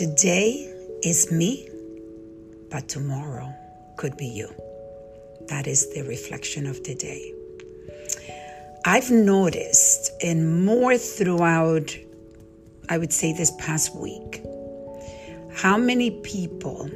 today is me, but tomorrow could be you. That is the reflection of today. I've noticed, and more throughout, I would say, this past week, how many people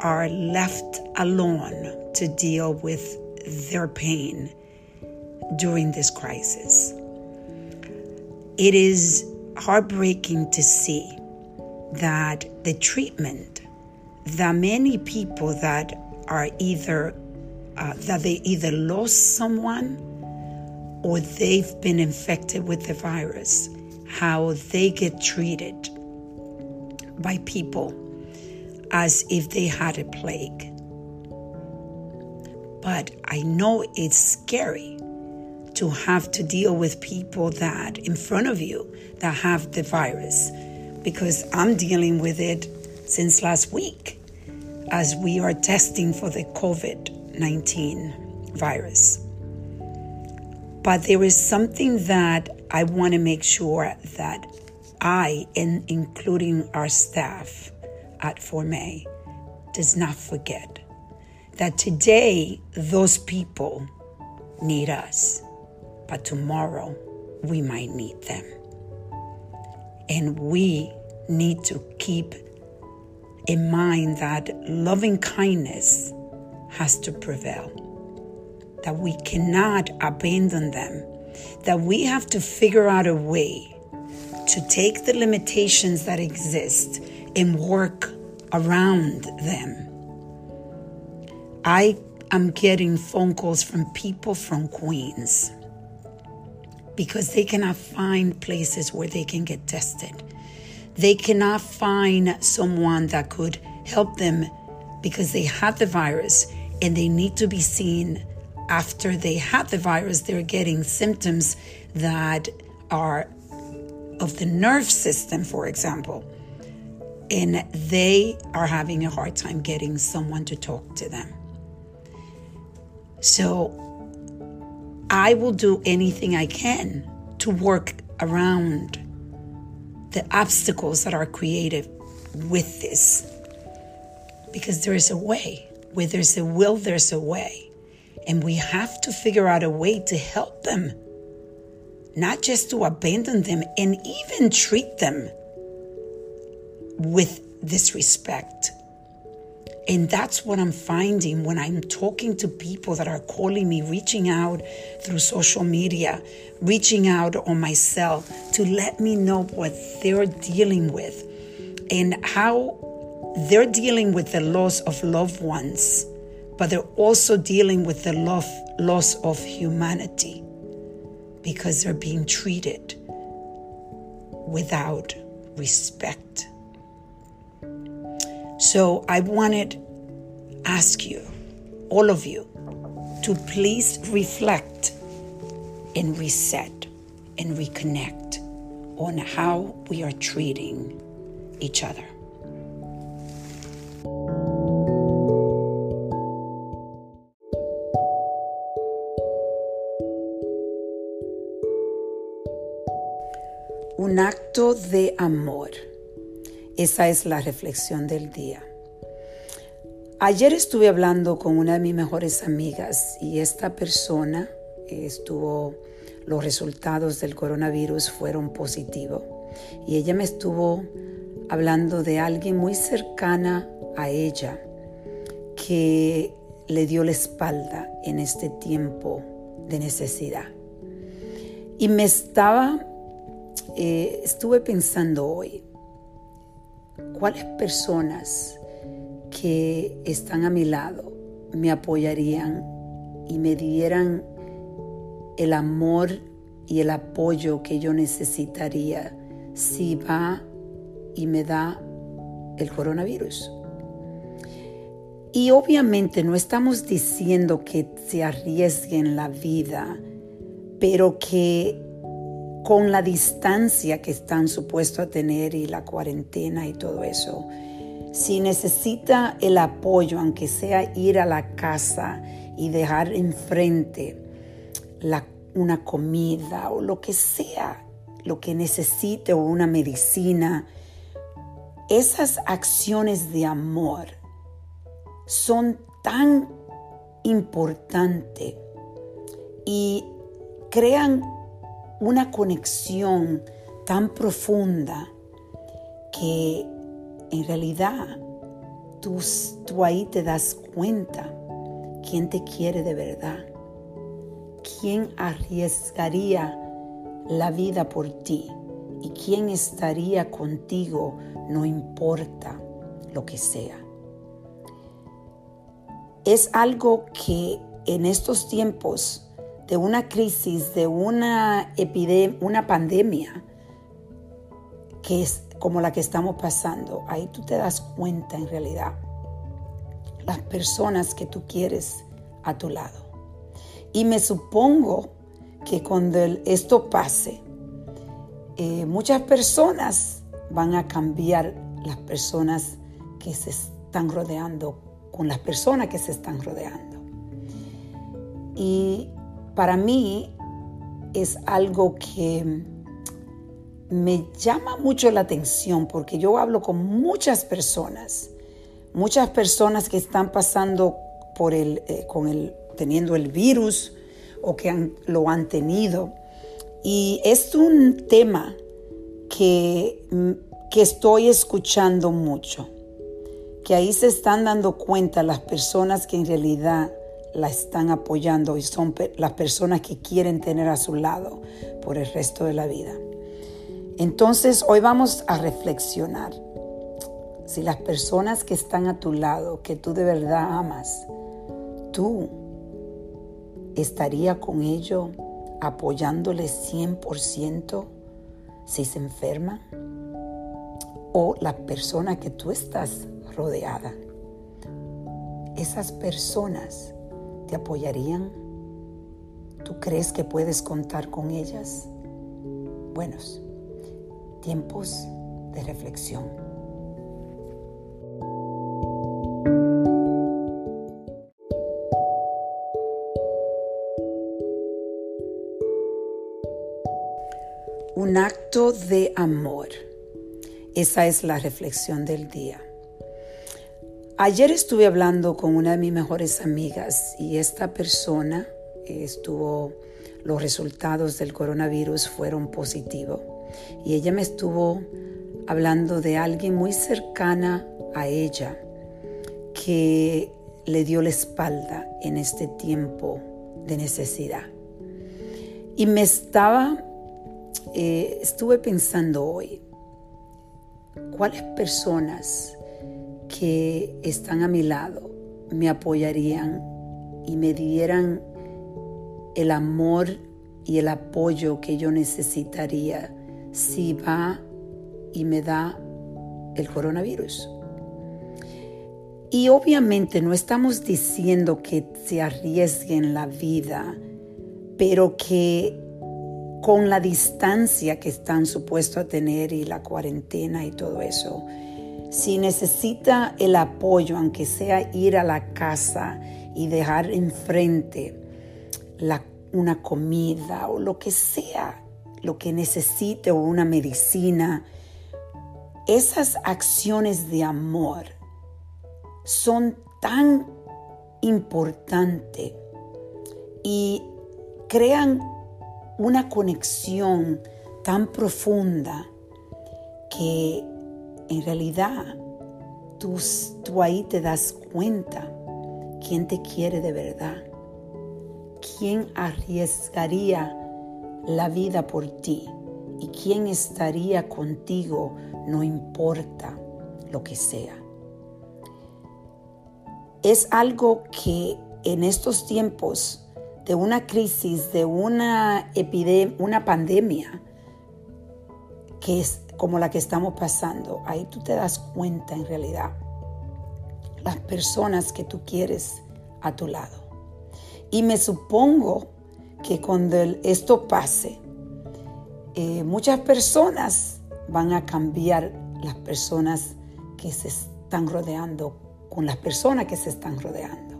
are left alone to deal with their pain during this crisis. It is heartbreaking to see that the treatment that many people that are either uh, that they either lost someone or they've been infected with the virus, how they get treated by people as if they had a plague. But I know it's scary to have to deal with people that in front of you that have the virus because I'm dealing with it since last week as we are testing for the COVID 19 virus. But there is something that I want to make sure that I, and including our staff at Forme, does not forget that today those people need us, but tomorrow we might need them. And we need to keep in mind that loving kindness has to prevail, that we cannot abandon them, that we have to figure out a way to take the limitations that exist and work around them. I am getting phone calls from people from Queens because they cannot find places where they can get tested. They cannot find someone that could help them because they had the virus and they need to be seen after they had the virus. They're getting symptoms that are of the nerve system, for example, and they are having a hard time getting someone to talk to them. So I will do anything I can to work around the obstacles that are created with this. Because there is a way. Where there's a will, there's a way. And we have to figure out a way to help them not just to abandon them and even treat them with disrespect. And that's what I'm finding when I'm talking to people that are calling me, reaching out through social media, reaching out on my cell to let me know what they're dealing with and how they're dealing with the loss of loved ones, but they're also dealing with the loss of humanity because they're being treated without respect. So I wanted to ask you, all of you, to please reflect and reset and reconnect on how we are treating each other. Un acto de amor. Esa es la reflexión del día. Ayer estuve hablando con una de mis mejores amigas y esta persona estuvo, los resultados del coronavirus fueron positivos. Y ella me estuvo hablando de alguien muy cercana a ella que le dio la espalda en este tiempo de necesidad. Y me estaba eh, estuve pensando hoy, ¿cuáles personas que están a mi lado me apoyarían y me dieran el amor y el apoyo que yo necesitaría si va y me da el coronavirus? Y obviamente no estamos diciendo que se arriesguen la vida, pero que con la distancia que están supuestos a tener y la cuarentena y todo eso. Si necesita el apoyo, aunque sea ir a la casa y dejar enfrente una comida o lo que sea, lo que necesite o una medicina, esas acciones de amor son tan importantes y crean una conexión tan profunda que en realidad tú, tú, ahí te das cuenta quién te quiere de verdad, quién arriesgaría la vida por ti y quién estaría contigo no importa lo que sea. Es algo que en estos tiempos de una crisis, de una epidemia, una pandemia, que es como la que estamos pasando, ahí tú te das cuenta en realidad las personas que tú quieres a tu lado. Y me supongo que cuando esto pase, eh, muchas personas van a cambiar las personas que se están rodeando con las personas que se están rodeando. Y para mí es algo que me llama mucho la atención porque yo hablo con muchas personas, muchas personas que están pasando por el, eh, con el, teniendo el virus o que lo han tenido. Y es un tema que, que estoy escuchando mucho, que ahí se están dando cuenta las personas que en realidad la están apoyando y son las personas que quieren tener a su lado por el resto de la vida. Entonces hoy vamos a reflexionar si las personas que están a tu lado, que tú de verdad amas, tú estaría con ellos apoyándole 100% si se enferma o la persona que tú estás rodeada. Esas personas apoyarían? ¿Tú crees que puedes contar con ellas? Buenos, tiempos de reflexión. Un acto de amor. Esa es la reflexión del día. Ayer estuve hablando con una de mis mejores amigas y esta persona estuvo, los resultados del coronavirus fueron positivos y ella me estuvo hablando de alguien muy cercana a ella que le dio la espalda en este tiempo de necesidad. Y me estaba, eh, estuve pensando hoy, ¿cuáles personas que están a mi lado me apoyarían y me dieran el amor y el apoyo que yo necesitaría si va y me da el coronavirus. Y obviamente no estamos diciendo que se arriesguen la vida, pero que con la distancia que están supuestos a tener y la cuarentena y todo eso, si necesita el apoyo, aunque sea ir a la casa y dejar enfrente una comida o lo que sea, lo que necesite o una medicina, esas acciones de amor son tan importantes y crean una conexión tan profunda que en realidad tú, ahí te das cuenta quién te quiere de verdad, quién arriesgaría la vida por ti y quién estaría contigo no importa lo que sea. Es algo que en estos tiempos de una crisis, de una epidemia, una pandemia, que es como la que estamos pasando, ahí tú te das cuenta en realidad las personas que tú quieres a tu lado. Y me supongo que cuando esto pase, eh, muchas personas van a cambiar las personas que se están rodeando con las personas que se están rodeando.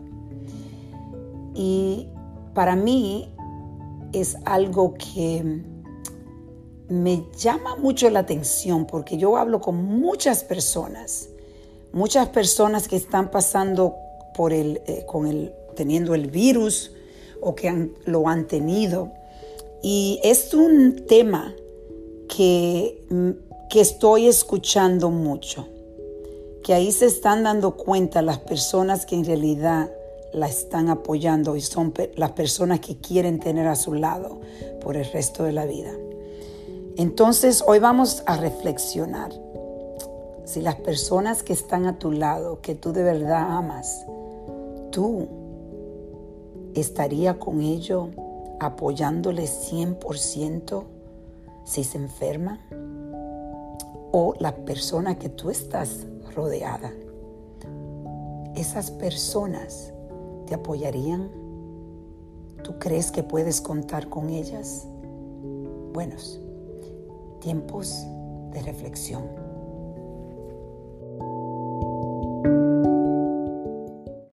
Y para mí es algo que me llama mucho la atención porque yo hablo con muchas personas, muchas personas que están pasando por el, eh, con el, teniendo el virus o que lo han tenido. Y es un tema que, mm, que estoy escuchando mucho, que ahí se están dando cuenta las personas que en realidad la están apoyando y son las personas que quieren tener a su lado por el resto de la vida. Entonces hoy vamos a reflexionar si las personas que están a tu lado, que tú de verdad amas, tú estaría con ellos apoyándoles 100% si se enferma o la persona que tú estás rodeada. Esas personas te apoyarían. ¿Tú crees que puedes contar con ellas? Buenos tiempos de reflexión.